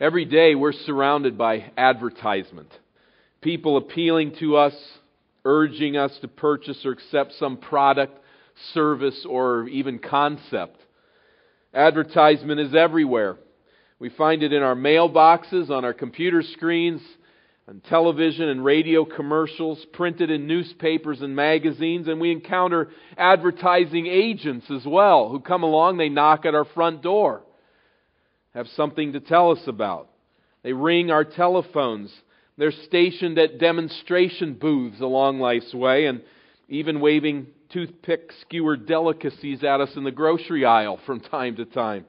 Every day we're surrounded by advertisement. People appealing to us, urging us to purchase or accept some product, service, or even concept. Advertisement is everywhere. We find it in our mailboxes, on our computer screens, on television and radio commercials, printed in newspapers and magazines, and we encounter advertising agents as well who come along, they knock at our front door have something to tell us about. They ring our telephones. They're stationed at demonstration booths along life's way and even waving toothpick skewer delicacies at us in the grocery aisle from time to time.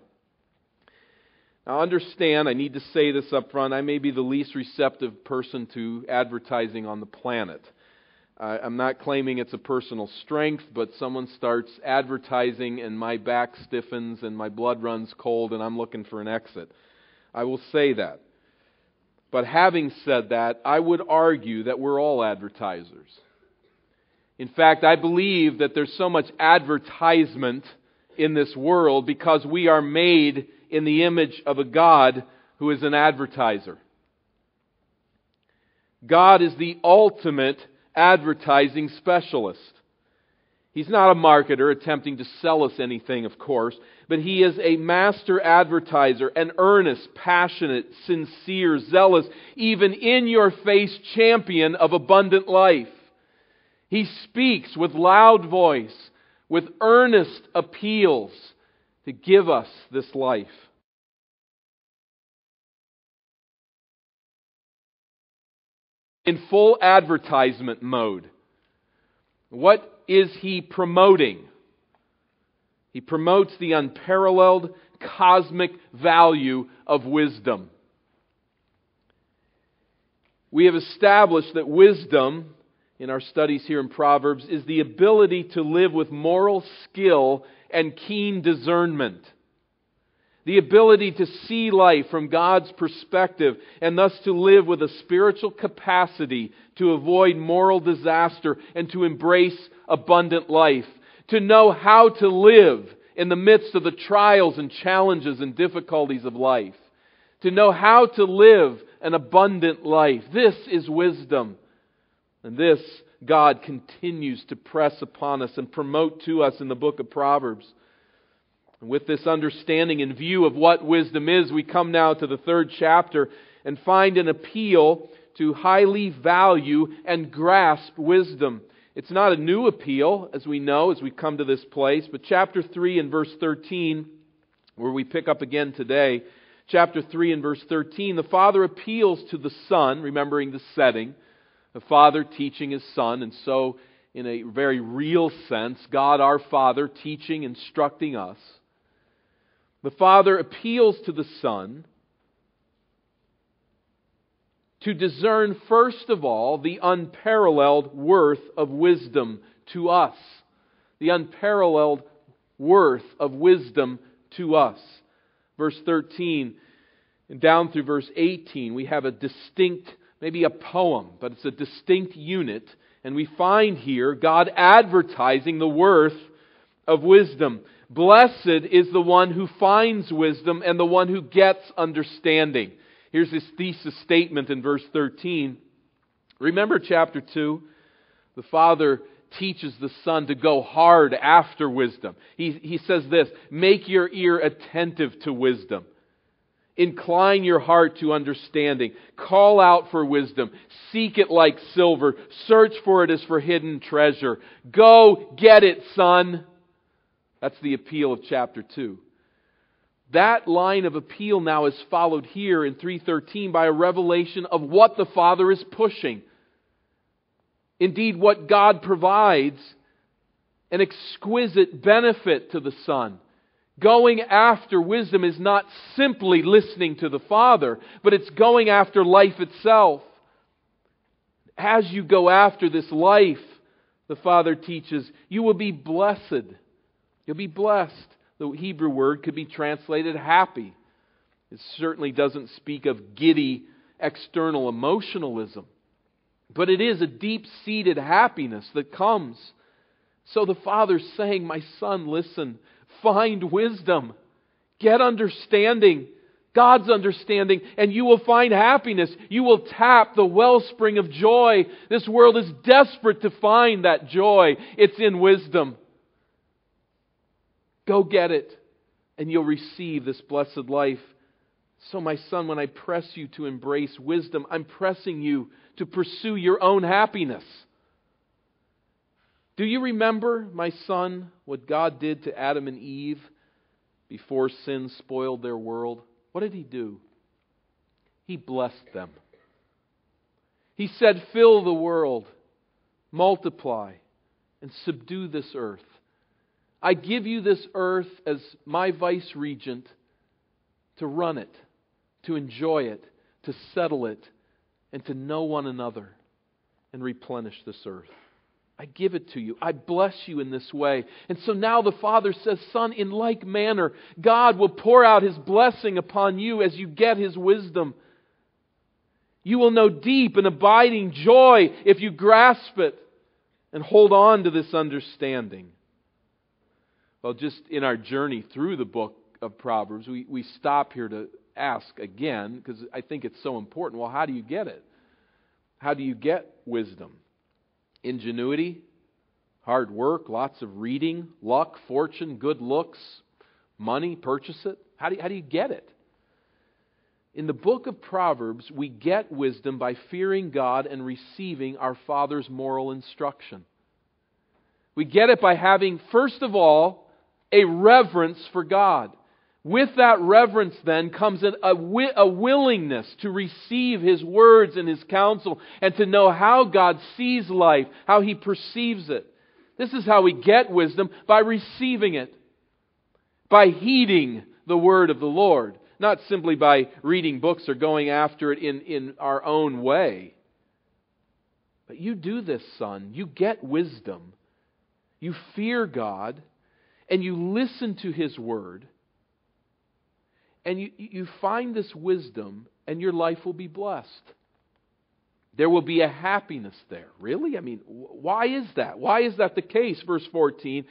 Now, understand, I need to say this up front, I may be the least receptive person to advertising on the planet. I'm not claiming it's a personal strength, but someone starts advertising and my back stiffens and my blood runs cold and I'm looking for an exit. I will say that. But having said that, I would argue that we're all advertisers. In fact, I believe that there's so much advertisement in this world because we are made in the image of a God who is an advertiser. God is the ultimate advertising specialist. He's not a marketer attempting to sell us anything, of course, but he is a master advertiser, an earnest, passionate, sincere, zealous, even in your face champion of abundant life. He speaks with loud voice, with earnest appeals to give us this life. In full advertisement mode. What is he promoting? He promotes the unparalleled cosmic value of wisdom. We have established that wisdom, in our studies here in Proverbs, is the ability to live with moral skill and keen discernment the ability to see life from God's perspective and thus to live with a spiritual capacity to avoid moral disaster and to embrace abundant life, to know how to live in the midst of the trials and challenges and difficulties of life, to know how to live an abundant life. This is wisdom. And this God continues to press upon us and promote to us in the book of Proverbs. With this understanding in view of what wisdom is, we come now to the third chapter and find an appeal to highly value and grasp wisdom. It's not a new appeal, as we know, as we come to this place, but chapter 3 and verse 13, where we pick up again today, chapter 3 and verse 13, the Father appeals to the Son, remembering the setting, the Father teaching His Son, and so, in a very real sense, God our Father teaching, instructing us. The Father appeals to the Son to discern, first of all, the unparalleled worth of wisdom to us. The unparalleled worth of wisdom to us. Verse 13 and down through verse 18, we have a distinct, maybe a poem, but it's a distinct unit. And we find here God advertising the worth of wisdom. Blessed is the one who finds wisdom and the one who gets understanding. Here's his thesis statement in verse 13. Remember chapter 2? The Father teaches the Son to go hard after wisdom. He, he says this Make your ear attentive to wisdom. Incline your heart to understanding. Call out for wisdom. Seek it like silver. Search for it as for hidden treasure. Go get it, son. That's the appeal of chapter 2. That line of appeal now is followed here in 313 by a revelation of what the Father is pushing. Indeed, what God provides an exquisite benefit to the Son. Going after wisdom is not simply listening to the Father, but it's going after life itself. As you go after this life, the Father teaches, you will be blessed. You'll be blessed. The Hebrew word could be translated happy. It certainly doesn't speak of giddy external emotionalism, but it is a deep seated happiness that comes. So the Father's saying, My son, listen, find wisdom, get understanding. God's understanding, and you will find happiness. You will tap the wellspring of joy. This world is desperate to find that joy. It's in wisdom. Go get it, and you'll receive this blessed life. So, my son, when I press you to embrace wisdom, I'm pressing you to pursue your own happiness. Do you remember, my son, what God did to Adam and Eve before sin spoiled their world? What did he do? He blessed them. He said, Fill the world, multiply, and subdue this earth. I give you this earth as my vice regent to run it, to enjoy it, to settle it, and to know one another and replenish this earth. I give it to you. I bless you in this way. And so now the Father says, Son, in like manner, God will pour out His blessing upon you as you get His wisdom. You will know deep and abiding joy if you grasp it and hold on to this understanding. Well, just in our journey through the book of Proverbs, we, we stop here to ask again, because I think it's so important. Well, how do you get it? How do you get wisdom? ingenuity, hard work, lots of reading, luck, fortune, good looks, money, purchase it? How do how do you get it? In the book of Proverbs, we get wisdom by fearing God and receiving our Father's moral instruction. We get it by having, first of all, a reverence for God. With that reverence, then, comes a, a, willingness to receive His words and His counsel and to know how God sees life, how He perceives it. This is how we get wisdom by receiving it, by heeding the word of the Lord, not simply by reading books or going after it in, in our own way. But you do this, son. You get wisdom. You fear God, and you listen to His word and you, you find this wisdom, and your life will be blessed. There will be a happiness there. Really? I mean, why is that? Why is that the case? Verse 14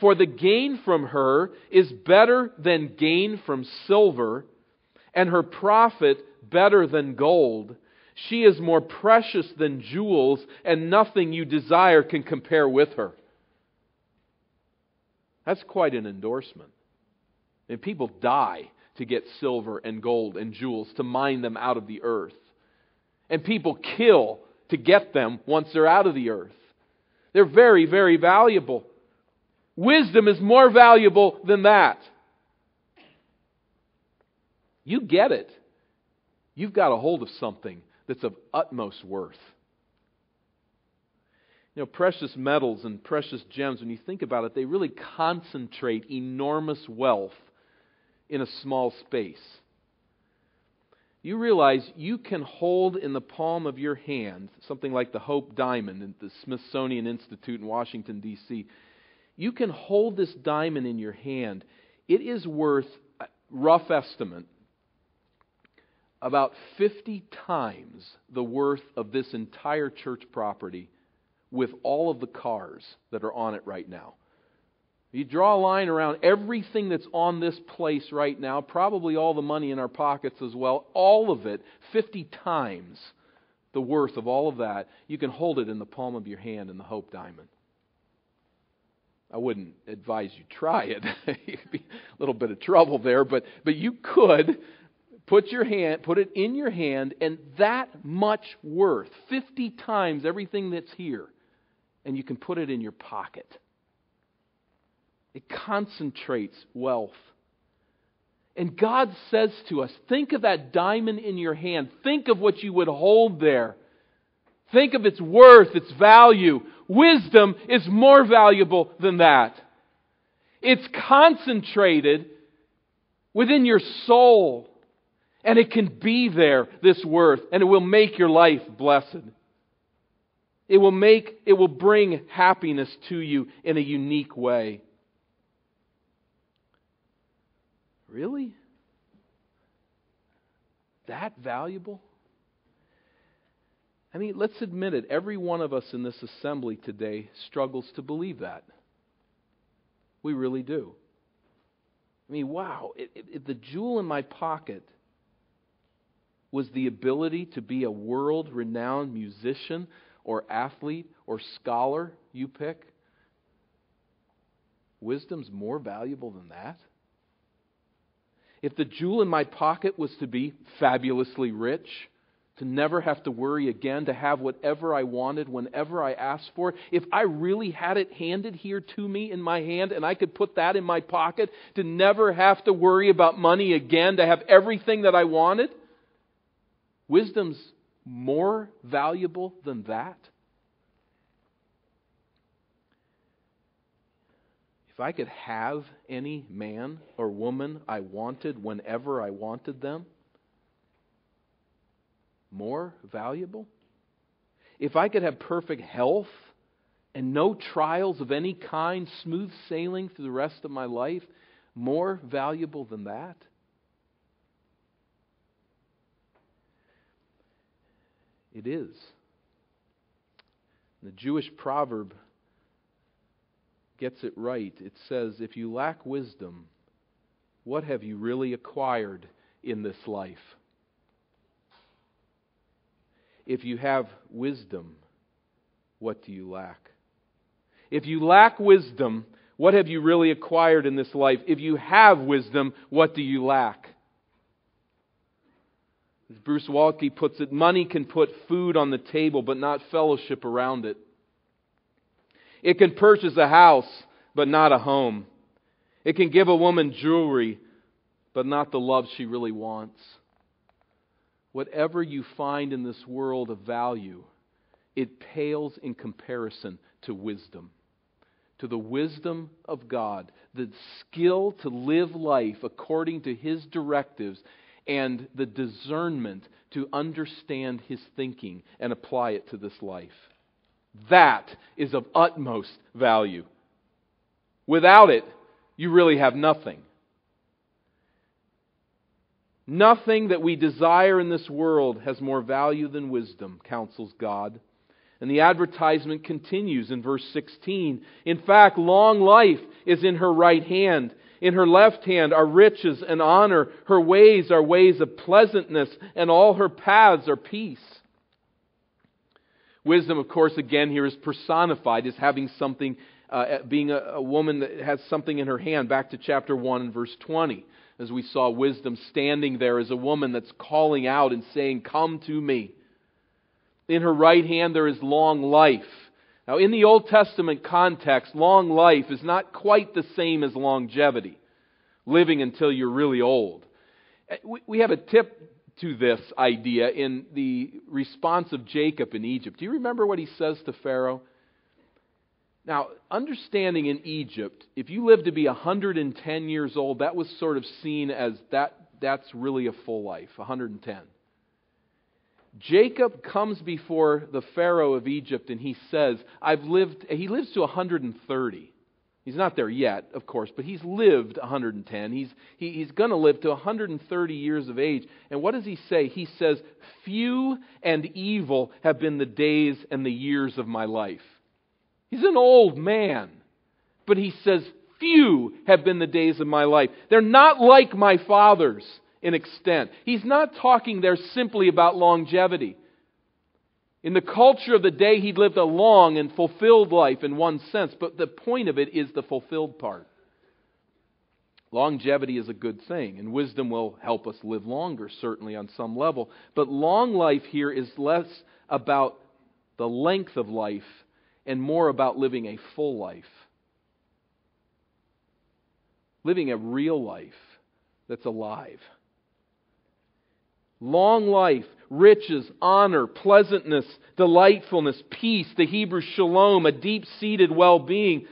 For the gain from her is better than gain from silver, and her profit better than gold. She is more precious than jewels, and nothing you desire can compare with her. That's quite an endorsement. And people die to get silver and gold and jewels, to mine them out of the earth. And people kill to get them once they're out of the earth. They're very, very valuable. Wisdom is more valuable than that. You get it. You've got a hold of something that's of utmost worth. You know, precious metals and precious gems, when you think about it, they really concentrate enormous wealth in a small space. You realize you can hold in the palm of your hand something like the Hope Diamond at the Smithsonian Institute in Washington, D.C. You can hold this diamond in your hand. It is worth, rough estimate, about 50 times the worth of this entire church property with all of the cars that are on it right now. You draw a line around everything that's on this place right now, probably all the money in our pockets as well, all of it, 50 times the worth of all of that. You can hold it in the palm of your hand in the Hope Diamond. I wouldn't advise you try it. You'd be a little bit of trouble there, but, but you could put your hand, put it in your hand, and that much worth, 50 times everything that's here, and you can put it in your pocket. It concentrates wealth. And God says to us, think of that diamond in your hand. Think of what you would hold there. Think of its worth, its value. Wisdom is more valuable than that. It's concentrated within your soul. And it can be there, this worth, and it will make your life blessed. It will make, it will bring happiness to you in a unique way. Really? That valuable? I mean, let's admit it. Every one of us in this assembly today struggles to believe that. We really do. I mean, wow, it, it, the jewel in my pocket was the ability to be a world renowned musician or athlete or scholar, you pick. Wisdom's more valuable than that. If the jewel in my pocket was to be fabulously rich, to never have to worry again, to have whatever I wanted whenever I asked for if I really had it handed here to me in my hand and I could put that in my pocket, to never have to worry about money again, to have everything that I wanted, wisdom's more valuable than that. If I could have any man or woman I wanted whenever I wanted them, more valuable? If I could have perfect health and no trials of any kind, smooth sailing through the rest of my life, more valuable than that? It is. The Jewish proverb gets it right. It says, If you lack wisdom, what have you really acquired in this life? If you have wisdom, what do you lack? If you lack wisdom, what have you really acquired in this life? If you have wisdom, what do you lack? As Bruce Waltke puts it, money can put food on the table, but not fellowship around it. It can purchase a house, but not a home. It can give a woman jewelry, but not the love she really wants. Whatever you find in this world of value, it pales in comparison to wisdom. To the wisdom of God, the skill to live life according to His directives, and the discernment to understand His thinking and apply it to this life. That is of utmost value. Without it, you really have nothing. Nothing that we desire in this world has more value than wisdom, counsels God. And the advertisement continues in verse 16. In fact, long life is in her right hand. In her left hand are riches and honor. Her ways are ways of pleasantness, and all her paths are peace. Wisdom, of course, again here is personified as having something, uh, being a, a woman that has something in her hand. Back to chapter 1 and verse 20, as we saw wisdom standing there as a woman that's calling out and saying, Come to me. In her right hand there is long life. Now, in the Old Testament context, long life is not quite the same as longevity, living until you're really old. Eh, we have a tip to this idea in the response of Jacob in Egypt. Do you remember what he says to Pharaoh? Now, understanding in Egypt, if you lived to be 110 years old, that was sort of seen as that that's really a full life, 110. Jacob comes before the Pharaoh of Egypt and he says, I've lived, he lives to 130. He's not there yet, of course, but he's lived 110. He's, he, he's going to live to 130 years of age. And what does he say? He says, Few and evil have been the days and the years of my life. He's an old man, but he says, Few have been the days of my life. They're not like my father's in extent. He's not talking there simply about longevity. In the culture of the day, he'd lived a long and fulfilled life in one sense, but the point of it is the fulfilled part. Longevity is a good thing, and wisdom will help us live longer, certainly on some level. But long life here is less about the length of life and more about living a full life. Living a real life that's alive. Long life riches, honor, pleasantness, delightfulness, peace, the Hebrew shalom, a deep seated well being.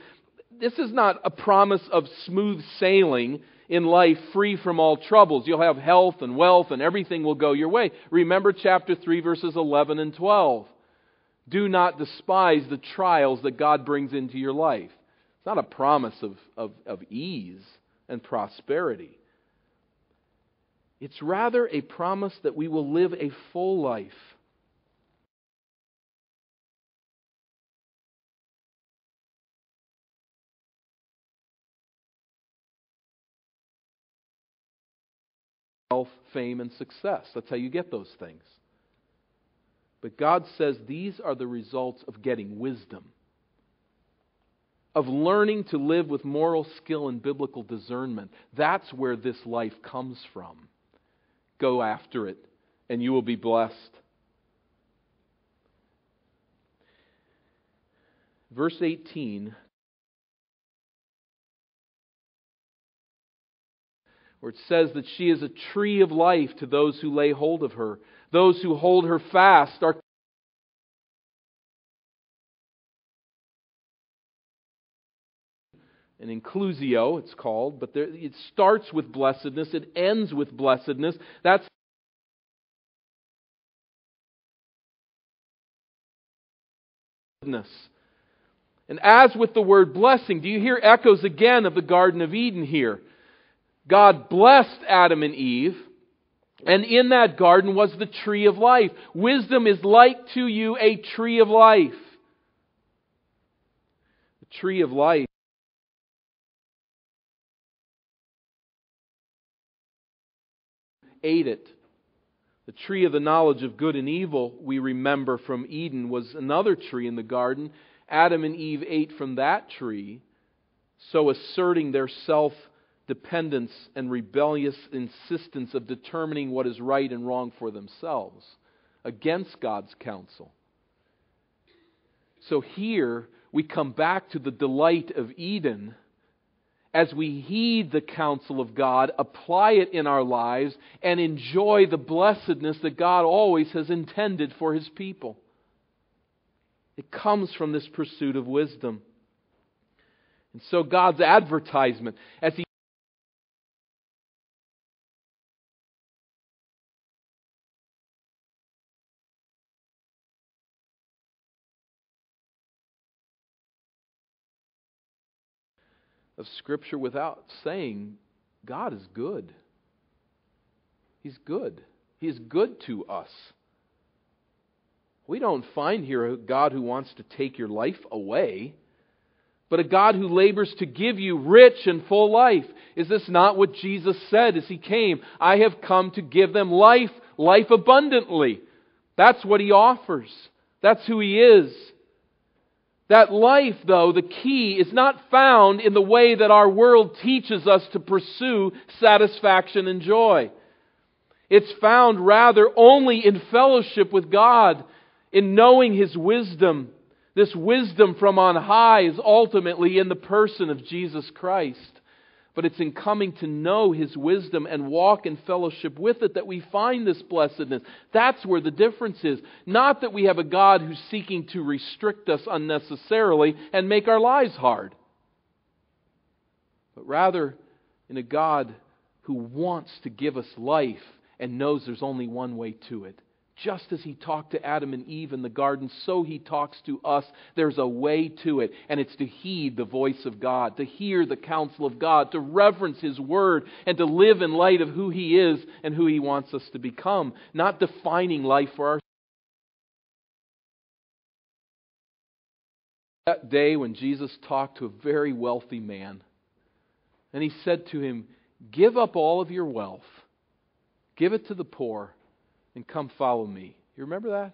This is not a promise of smooth sailing in life free from all troubles. You'll have health and wealth and everything will go your way. Remember chapter 3, verses 11 and 12. Do not despise the trials that God brings into your life. It's not a promise of, of, of ease and prosperity. It's rather a promise that we will live a full life. wealth, fame, and success. That's how you get those things. But God says these are the results of getting wisdom, of learning to live with moral skill and biblical discernment. That's where this life comes from. Go after it, and you will be blessed. Verse 18 where it says that she is a tree of life to those who lay hold of her. Those who hold her fast are an inclusio, it's called, but there, it starts with blessedness, it ends with blessedness. That's blessedness. and as with the word blessing, do you hear echoes again of the Garden of Eden here? God blessed Adam and Eve, and in that garden was the tree of life. Wisdom is like to you a tree of life. The tree of life. Ate it. The tree of the knowledge of good and evil, we remember from Eden, was another tree in the garden. Adam and Eve ate from that tree, so asserting their self dependence and rebellious insistence of determining what is right and wrong for themselves against God's counsel. So here we come back to the delight of Eden as we heed the counsel of God, apply it in our lives, and enjoy the blessedness that God always has intended for His people. It comes from this pursuit of wisdom. And so God's advertisement, as He of Scripture without saying God is good. He's good. He is good to us. We don't find here a God who wants to take your life away, but a God who labors to give you rich and full life. Is this not what Jesus said as He came? I have come to give them life, life abundantly. That's what He offers. That's who He is. That life, though, the key is not found in the way that our world teaches us to pursue satisfaction and joy. It's found rather only in fellowship with God, in knowing His wisdom. This wisdom from on high is ultimately in the person of Jesus Christ but it's in coming to know His wisdom and walk in fellowship with it that we find this blessedness. That's where the difference is. Not that we have a God who's seeking to restrict us unnecessarily and make our lives hard, but rather in a God who wants to give us life and knows there's only one way to it. Just as he talked to Adam and Eve in the garden, so he talks to us. There's a way to it, and it's to heed the voice of God, to hear the counsel of God, to reverence his word, and to live in light of who he is and who he wants us to become, not defining life for ourselves. That day when Jesus talked to a very wealthy man, and he said to him, Give up all of your wealth, give it to the poor and come follow me. You remember that?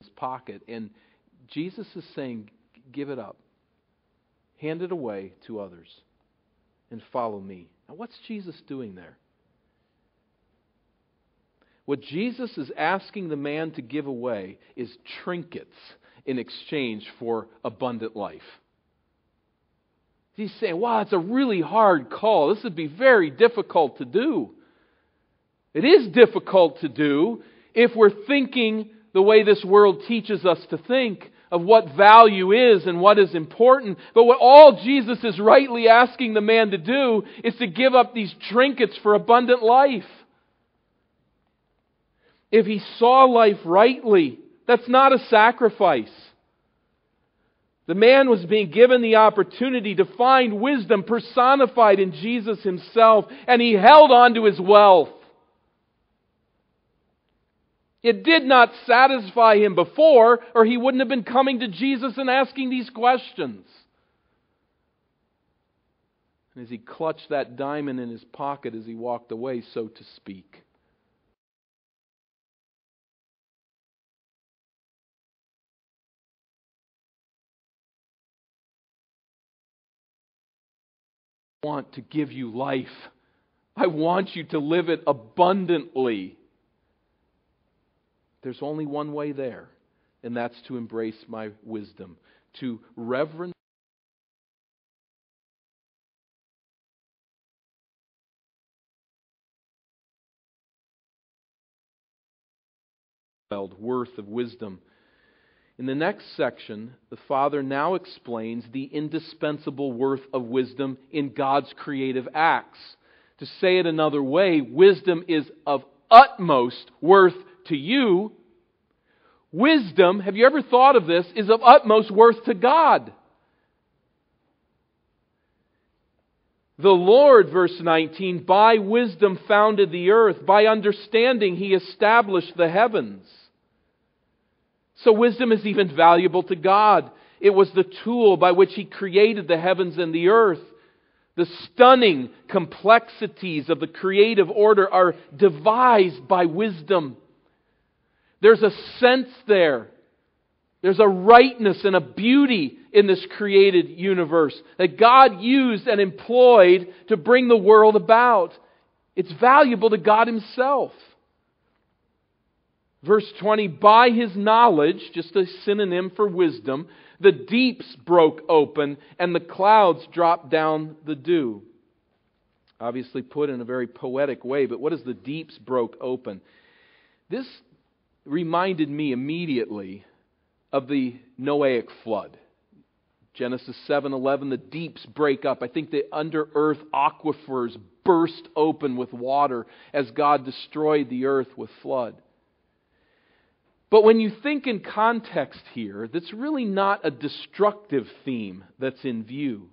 His pocket, and Jesus is saying, Give it up, hand it away to others, and follow me. Now, what's Jesus doing there? What Jesus is asking the man to give away is trinkets in exchange for abundant life. He's saying, wow, it's a really hard call. This would be very difficult to do. It is difficult to do if we're thinking the way this world teaches us to think of what value is and what is important. But what all Jesus is rightly asking the man to do is to give up these trinkets for abundant life. If he saw life rightly, that's not a sacrifice. The man was being given the opportunity to find wisdom personified in Jesus himself, and he held on to his wealth. It did not satisfy him before, or he wouldn't have been coming to Jesus and asking these questions. And as he clutched that diamond in his pocket as he walked away, so to speak, want to give you life. I want you to live it abundantly. There's only one way there, and that's to embrace my wisdom, to reverence. worth of wisdom. In the next section, the Father now explains the indispensable worth of wisdom in God's creative acts. To say it another way, wisdom is of utmost worth to you. Wisdom, have you ever thought of this, is of utmost worth to God. The Lord, verse 19, by wisdom founded the earth, by understanding he established the heavens. So wisdom is even valuable to God. It was the tool by which he created the heavens and the earth. The stunning complexities of the creative order are devised by wisdom. There's a sense there. There's a rightness and a beauty in this created universe that God used and employed to bring the world about. It's valuable to God Himself. Verse 20, by his knowledge, just a synonym for wisdom, the deeps broke open and the clouds dropped down the dew. Obviously, put in a very poetic way, but what does the deeps broke open? This reminded me immediately of the Noahic flood. Genesis 7:11 the deeps break up. I think the under earth aquifers burst open with water as God destroyed the earth with flood. But when you think in context here, that's really not a destructive theme that's in view.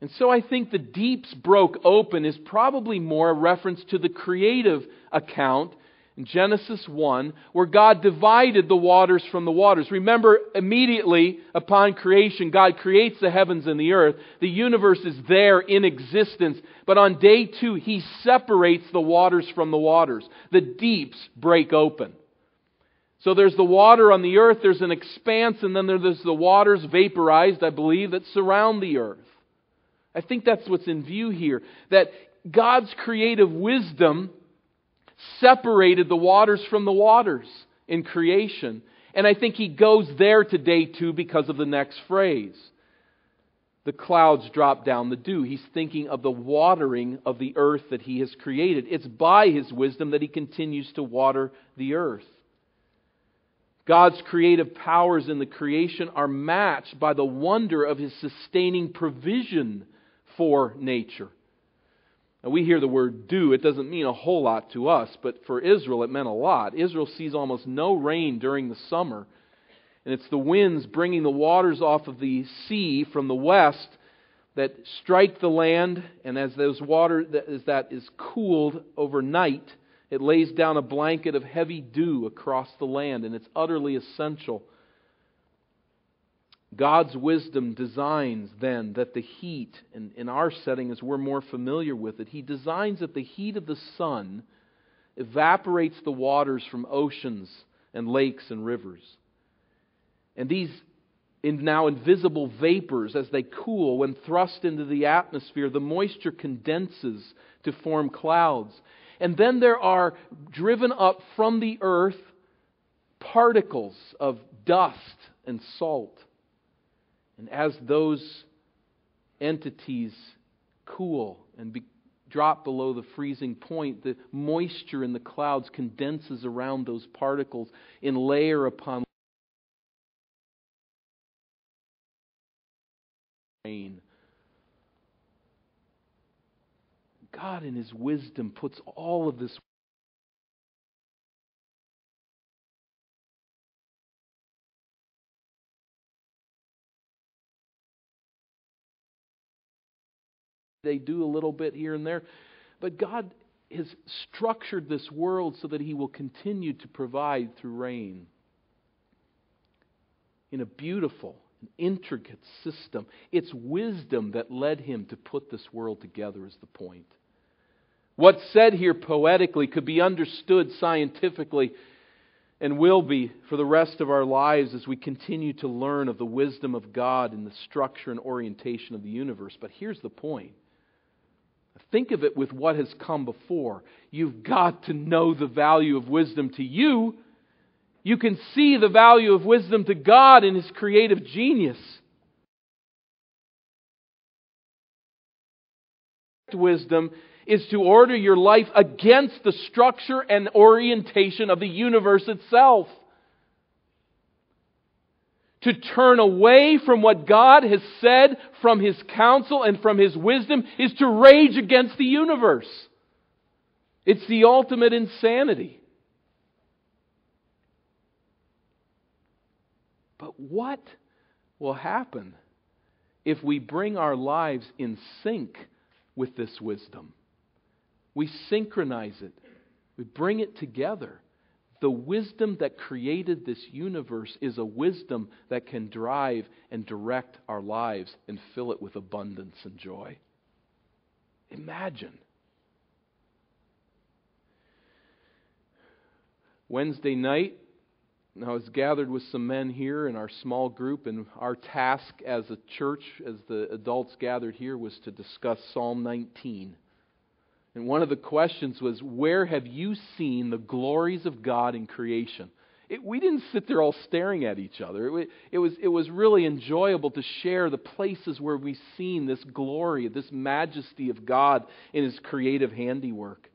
And so I think the deeps broke open is probably more a reference to the creative account in Genesis 1, where God divided the waters from the waters. Remember, immediately upon creation, God creates the heavens and the earth. The universe is there in existence. But on day two, He separates the waters from the waters. The deeps break open. So there's the water on the earth, there's an expanse, and then there's the waters vaporized, I believe, that surround the earth. I think that's what's in view here. That God's creative wisdom separated the waters from the waters in creation. And I think he goes there today too because of the next phrase. The clouds drop down the dew. He's thinking of the watering of the earth that he has created. It's by his wisdom that he continues to water the earth. God's creative powers in the creation are matched by the wonder of His sustaining provision for nature. Now, we hear the word dew. It doesn't mean a whole lot to us, but for Israel, it meant a lot. Israel sees almost no rain during the summer, and it's the winds bringing the waters off of the sea from the west that strike the land, and as those water as that is cooled overnight, it lays down a blanket of heavy dew across the land, and it's utterly essential. God's wisdom designs then that the heat, and in our setting as we're more familiar with it, He designs that the heat of the sun evaporates the waters from oceans and lakes and rivers. And these in now invisible vapors, as they cool, when thrust into the atmosphere, the moisture condenses to form clouds. And then there are driven up from the earth particles of dust and salt. And as those entities cool and be, drop below the freezing point, the moisture in the clouds condenses around those particles in layer upon rain. God, in His wisdom, puts all of this they do a little bit here and there. But God has structured this world so that He will continue to provide through rain in a beautiful, intricate system. It's wisdom that led Him to put this world together, is the point. What's said here poetically could be understood scientifically and will be for the rest of our lives as we continue to learn of the wisdom of God in the structure and orientation of the universe. But here's the point think of it with what has come before. You've got to know the value of wisdom to you. You can see the value of wisdom to God in His creative genius. Wisdom is to order your life against the structure and orientation of the universe itself. To turn away from what God has said from His counsel and from His wisdom is to rage against the universe. It's the ultimate insanity. But what will happen if we bring our lives in sync with this wisdom? We synchronize it, we bring it together. The wisdom that created this universe is a wisdom that can drive and direct our lives and fill it with abundance and joy. Imagine. Wednesday night, I was gathered with some men here in our small group, and our task as a church, as the adults gathered here, was to discuss Psalm 19. And one of the questions was, Where have you seen the glories of God in creation? It, we didn't sit there all staring at each other. It, it, was, it was really enjoyable to share the places where we've seen this glory, this majesty of God in His creative handiwork.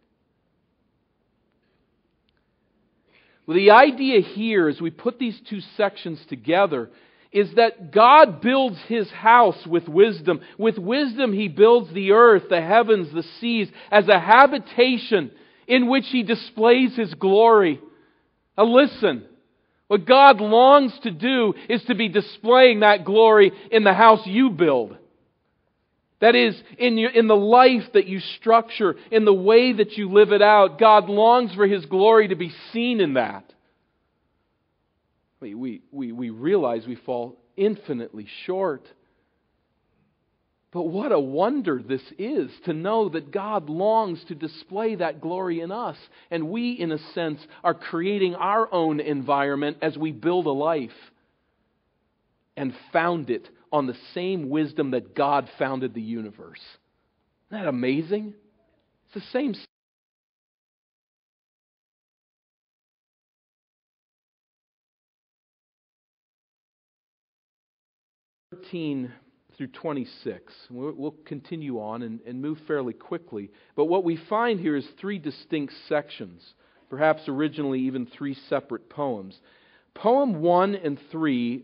Well, the idea here, as we put these two sections together, is that God builds his house with wisdom. With wisdom, he builds the earth, the heavens, the seas, as a habitation in which he displays his glory. Now, listen. What God longs to do is to be displaying that glory in the house you build. That is, in, your, in the life that you structure, in the way that you live it out. God longs for His glory to be seen in that we, we, we, realize we fall infinitely short. But what a wonder this is to know that God longs to display that glory in us. And we, in a sense, are creating our own environment as we build a life and found it on the same wisdom that God founded the universe. Isn't that amazing? It's the same 13 through 26. We'll continue on and, and move fairly quickly. But what we find here is three distinct sections, perhaps originally even three separate poems. Poem 1 and 3,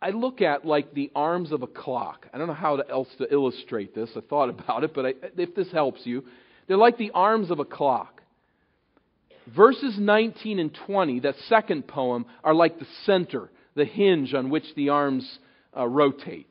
I, look at like the arms of a clock. I don't know how else to illustrate this. I thought about it, but I, if this helps you, they're like the arms of a clock. Verses 19 and 20, that second poem, are like the center, the hinge on which the arms uh, rotate.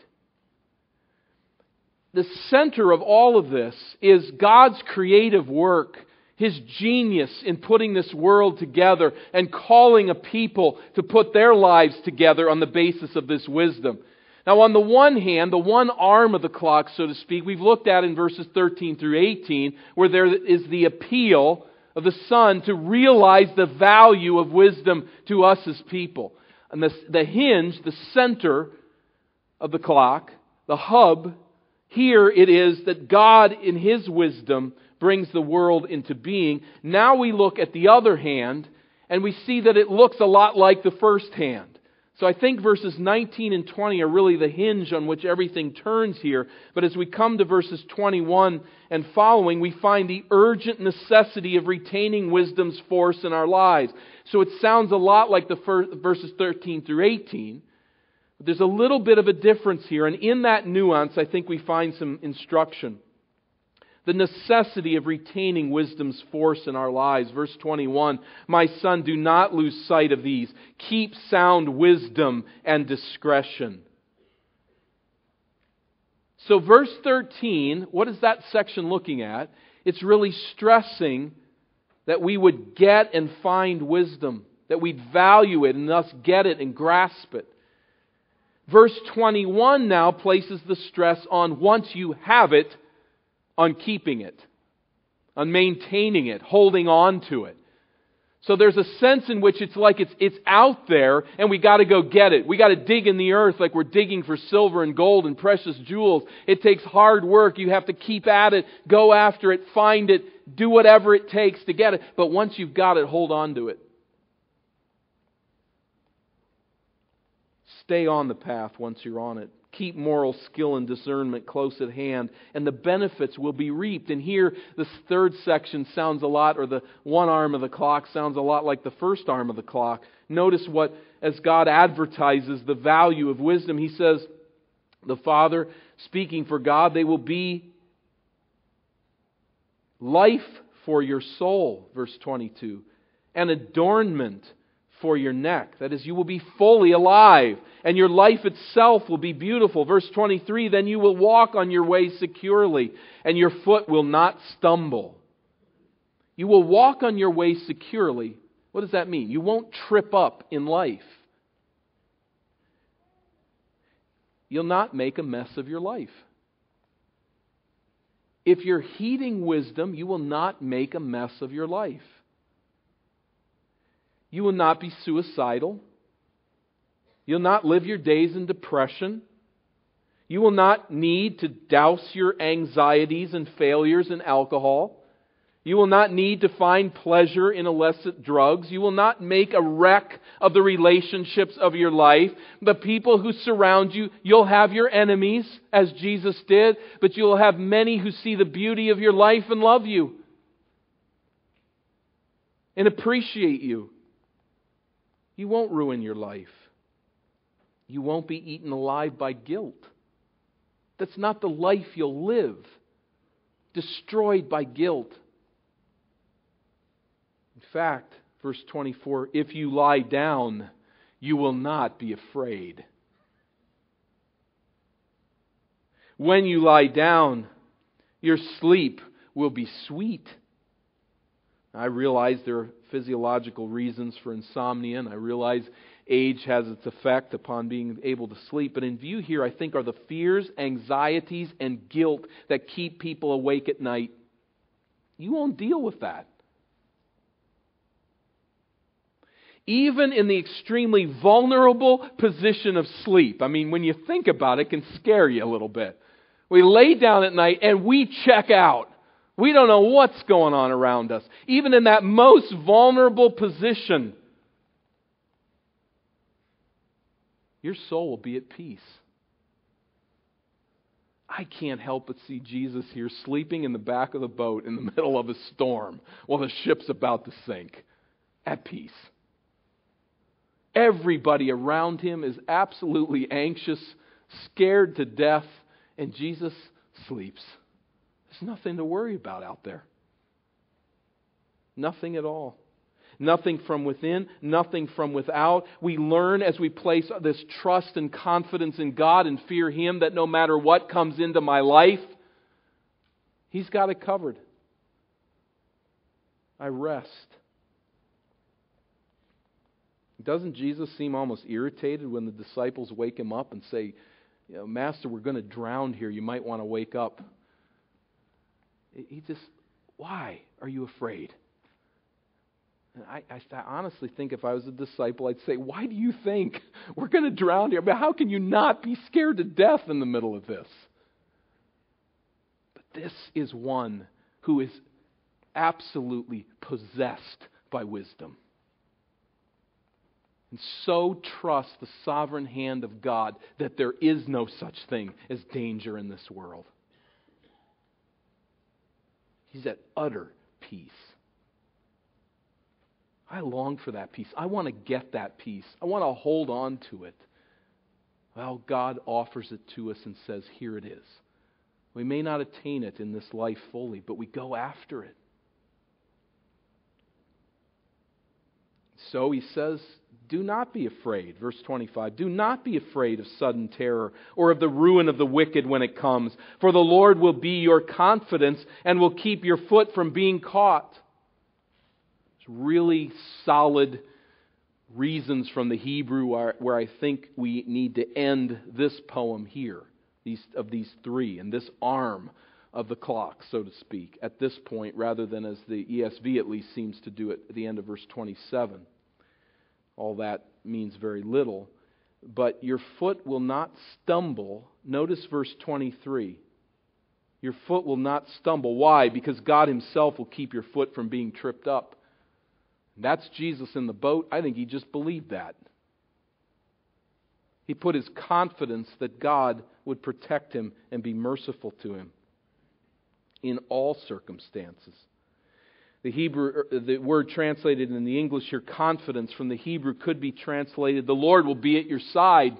The center of all of this is God's creative work, His genius in putting this world together and calling a people to put their lives together on the basis of this wisdom. Now, on the one hand, the one arm of the clock, so to speak, we've looked at in verses 13 through 18, where there is the appeal of the Son to realize the value of wisdom to us as people. And the, the hinge, the center of the clock, the hub, here it is that God, in His wisdom, brings the world into being. Now we look at the other hand, and we see that it looks a lot like the first hand. So I think verses 19 and 20 are really the hinge on which everything turns here. But as we come to verses 21 and following, we find the urgent necessity of retaining wisdom's force in our lives. So it sounds a lot like the first, verses 13 through 18. But there's a little bit of a difference here, and in that nuance, I think we find some instruction. The necessity of retaining wisdom's force in our lives. Verse 21 My son, do not lose sight of these. Keep sound wisdom and discretion. So, verse 13, what is that section looking at? It's really stressing that we would get and find wisdom, that we'd value it and thus get it and grasp it. Verse 21 now places the stress on once you have it, on keeping it, on maintaining it, holding on to it. So there's a sense in which it's like it's, it's out there and we gotta go get it. We gotta dig in the earth like we're digging for silver and gold and precious jewels. It takes hard work. You have to keep at it, go after it, find it, do whatever it takes to get it. But once you've got it, hold on to it. Stay on the path once you're on it. Keep moral skill and discernment close at hand, and the benefits will be reaped. And here, this third section sounds a lot, or the one arm of the clock sounds a lot like the first arm of the clock. Notice what, as God advertises the value of wisdom, He says, The Father, speaking for God, they will be life for your soul, verse 22, and adornment for your neck. That is, you will be fully alive, and your life itself will be beautiful. Verse 23 Then you will walk on your way securely, and your foot will not stumble. You will walk on your way securely. What does that mean? You won't trip up in life. You'll not make a mess of your life. If you're heeding wisdom, you will not make a mess of your life. You will not be suicidal. You'll not live your days in depression. You will not need to douse your anxieties and failures in alcohol. You will not need to find pleasure in illicit drugs. You will not make a wreck of the relationships of your life. The people who surround you, you'll have your enemies, as Jesus did, but you'll have many who see the beauty of your life and love you and appreciate you. You won't ruin your life. You won't be eaten alive by guilt. That's not the life you'll live. Destroyed by guilt. In fact, verse 24 if you lie down, you will not be afraid. When you lie down, your sleep will be sweet. I realize there are physiological reasons for insomnia, and I realize age has its effect upon being able to sleep. But in view here, I think, are the fears, anxieties, and guilt that keep people awake at night. You won't deal with that. Even in the extremely vulnerable position of sleep, I mean, when you think about it, it can scare you a little bit. We lay down at night and we check out. We don't know what's going on around us. Even in that most vulnerable position, your soul will be at peace. I can't help but see Jesus here sleeping in the back of the boat in the middle of a storm while the ship's about to sink, at peace. Everybody around him is absolutely anxious, scared to death, and Jesus sleeps. There's nothing to worry about out there. Nothing at all. Nothing from within, nothing from without. We learn as we place this trust and confidence in God and fear Him that no matter what comes into my life, He's got it covered. I rest. Doesn't Jesus seem almost irritated when the disciples wake him up and say, Master, we're going to drown here. You might want to wake up. He just, why are you afraid? I, I, I, honestly think if I was a disciple, I'd say, Why do you think we're going to drown here? But how can you not be scared to death in the middle of this? But this is one who is absolutely possessed by wisdom. And so trust the sovereign hand of God that there is no such thing as danger in this world. He's at utter peace. I long for that peace. I want to get that peace. I want to hold on to it. Well, God offers it to us and says, Here it is. We may not attain it in this life fully, but we go after it. So he says, Do not be afraid. Verse 25. Do not be afraid of sudden terror or of the ruin of the wicked when it comes, for the Lord will be your confidence and will keep your foot from being caught. It's really solid reasons from the Hebrew where, I think we need to end this poem here, these, of these three, and this arm of the clock, so to speak, at this point, rather than as the ESV at least seems to do it at the end of verse 27. All that means very little. But your foot will not stumble. Notice verse 23. Your foot will not stumble. Why? Because God Himself will keep your foot from being tripped up. That's Jesus in the boat. I think he just believed that. He put his confidence that God would protect him and be merciful to him in all circumstances. The Hebrew er, the word translated in the English here confidence from the Hebrew could be translated the Lord will be at your side.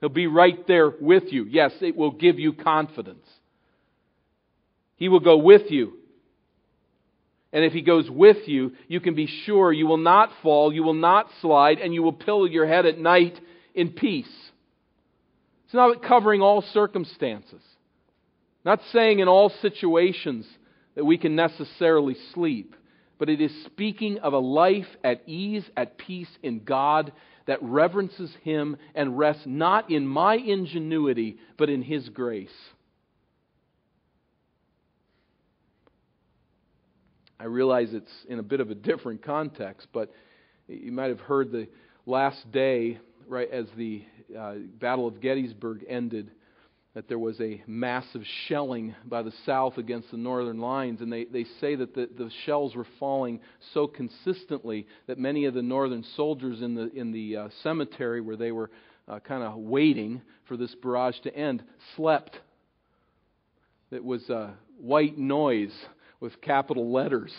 He'll be right there with you. Yes, it will give you confidence. He will go with you. And if he goes with you, you can be sure you will not fall, you will not slide, and you will pillow your head at night in peace. It's not covering all circumstances. Not saying in all situations that we can necessarily sleep, but it is speaking of a life at ease, at peace in God that reverences Him and rests not in my ingenuity, but in His grace. I realize it's in a bit of a different context, but you might have heard the last day, right as the uh, Battle of Gettysburg ended, that there was a massive shelling by the South against the Northern lines, and they, they say that the, the shells were falling so consistently that many of the Northern soldiers in the, in the uh, cemetery where they were uh, kind of waiting for this barrage to end slept. It was uh, white noise with capital letters.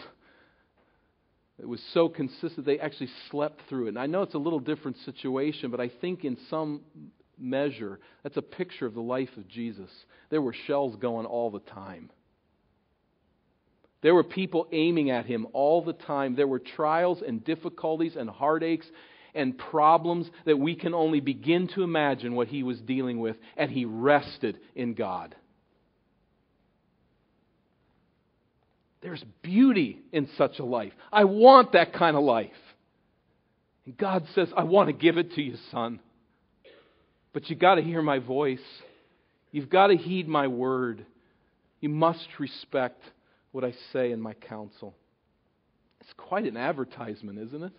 It was so consistent, they actually slept through it. And I know it's a little different situation, but I think in some measure, that's a picture of the life of Jesus. There were shells going all the time. There were people aiming at him all the time. There were trials and difficulties and heartaches and problems that we can only begin to imagine what he was dealing with, and he rested in God. There's beauty in such a life. I want that kind of life. And God says, I want to give it to you, son. But you've got to hear my voice. You've got to heed my word. You must respect what I say in my counsel. It's quite an advertisement, isn't it?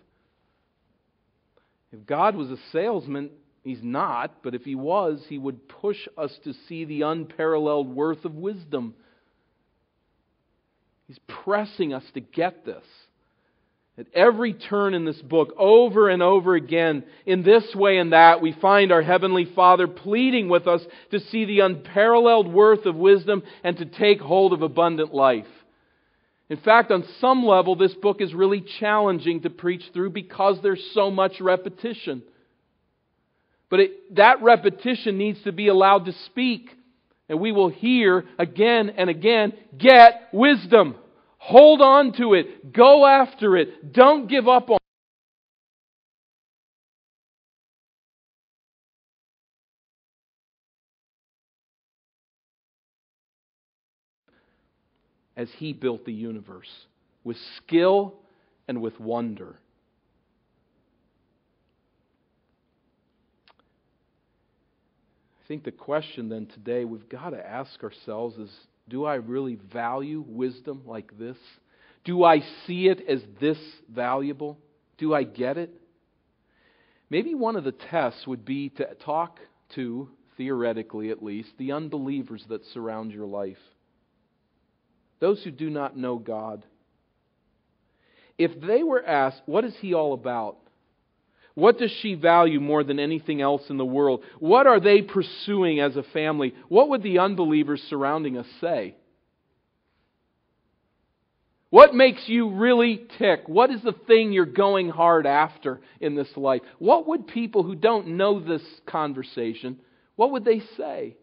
If God was a salesman, he's not, but if he was, he would push us to see the unparalleled worth of wisdom He's pressing us to get this. At every turn in this book, over and over again, in this way and that, we find our Heavenly Father pleading with us to see the unparalleled worth of wisdom and to take hold of abundant life. In fact, on some level, this book is really challenging to preach through because there's so much repetition. But it, that repetition needs to be allowed to speak. And we will hear again and again get wisdom. Hold on to it. Go after it. Don't give up on. As he built the universe with skill and with wonder. I think the question then today we've got to ask ourselves is do I really value wisdom like this? Do I see it as this valuable? Do I get it? Maybe one of the tests would be to talk to, theoretically at least, the unbelievers that surround your life. Those who do not know God. If they were asked, What is He all about? What does she value more than anything else in the world? What are they pursuing as a family? What would the unbelievers surrounding us say? What makes you really tick? What is the thing you're going hard after in this life? What would people who don't know this conversation, what would they say?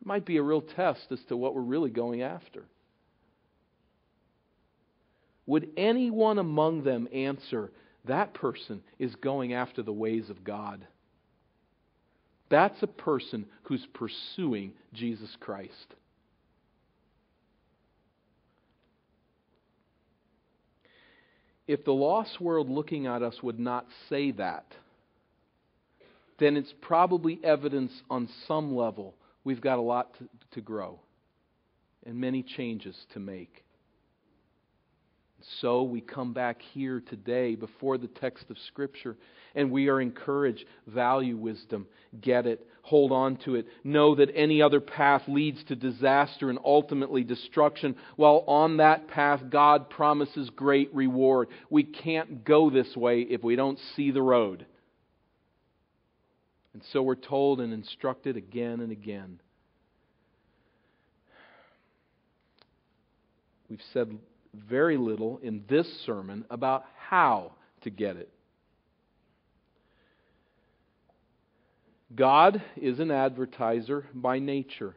It might be a real test as to what we're really going after. Would anyone among them answer that person is going after the ways of God. That's a person who's pursuing Jesus Christ. If the lost world looking at us would not say that, then it's probably evidence on some level we've got a lot to, to grow and many changes to make. So we come back here today before the text of Scripture and we are encouraged value wisdom, get it, hold on to it, know that any other path leads to disaster and ultimately destruction, while on that path God promises great reward. We can't go this way if we don't see the road. And so we're told and instructed again and again. We've said very little in this sermon about how to get it. God is an advertiser by nature.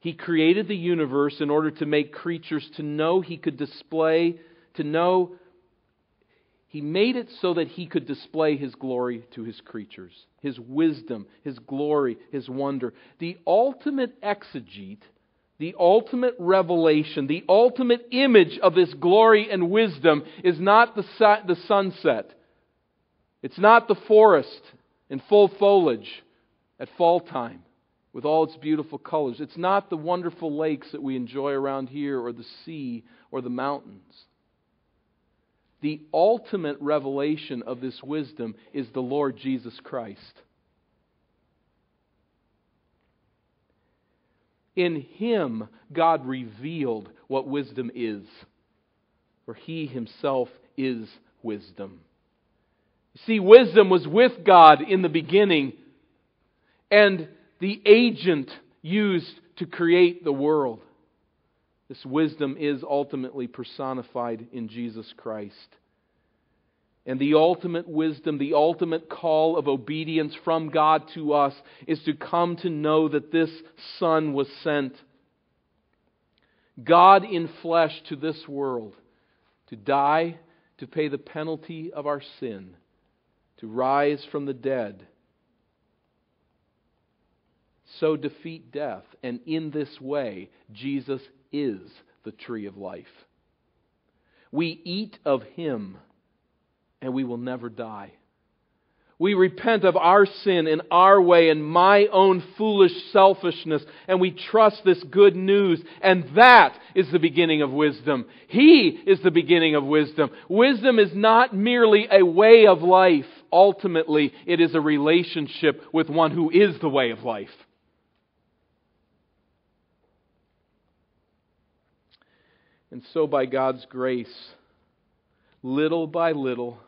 He created the universe in order to make creatures to know He could display, to know. He made it so that He could display His glory to His creatures, His wisdom, His glory, His wonder. The ultimate exegete the ultimate revelation, the ultimate image of this glory and wisdom is not the, the sunset. It's not the forest in full foliage at fall time with all its beautiful colors. It's not the wonderful lakes that we enjoy around here or the sea or the mountains. The ultimate revelation of this wisdom is the Lord Jesus Christ. In him, God revealed what wisdom is, for he himself is wisdom. You see, wisdom was with God in the beginning, and the agent used to create the world. This wisdom is ultimately personified in Jesus Christ. And the ultimate wisdom, the ultimate call of obedience from God to us is to come to know that this Son was sent. God in flesh to this world to die, to pay the penalty of our sin, to rise from the dead, so defeat death. And in this way, Jesus is the tree of life. We eat of Him and we will never die. We repent of our sin in our way and my own foolish selfishness, and we trust this good news, and that is the beginning of wisdom. He is the beginning of wisdom. Wisdom is not merely a way of life. Ultimately, it is a relationship with one who is the way of life. And so, by God's grace, little by little,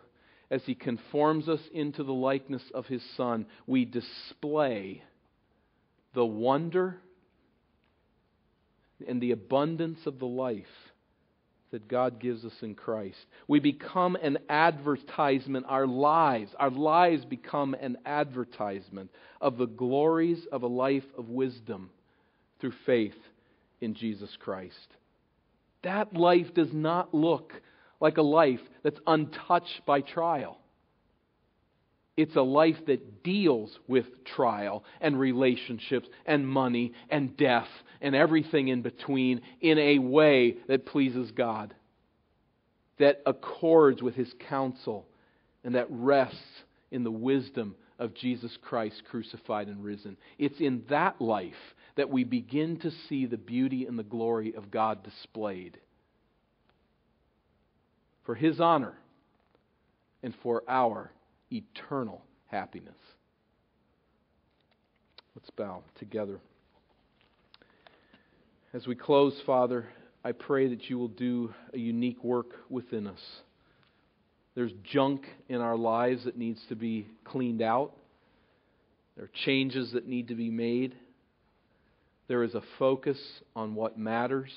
as He conforms us into the likeness of His Son, we display the wonder and the abundance of the life that God gives us in Christ. We become an advertisement, our lives, our lives become an advertisement of the glories of a life of wisdom through faith in Jesus Christ. That life does not look like a life that's untouched by trial. It's a life that deals with trial and relationships and money and death and everything in between in a way that pleases God, that accords with His counsel, and that rests in the wisdom of Jesus Christ crucified and risen. It's in that life that we begin to see the beauty and the glory of God displayed for His honor and for our eternal happiness. Let's bow together. As we close, Father, I pray that you will do a unique work within us. There's junk in our lives that needs to be cleaned out. There are changes that need to be made. There is a focus on what matters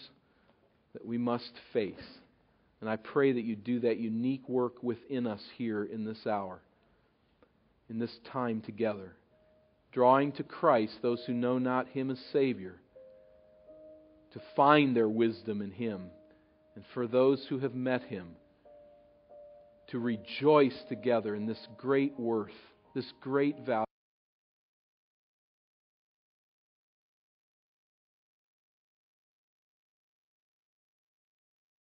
that we must face. And I pray that you do that unique work within us here in this hour, in this time together, drawing to Christ those who know not Him as Savior, to find their wisdom in Him, and for those who have met Him, to rejoice together in this great worth, this great value.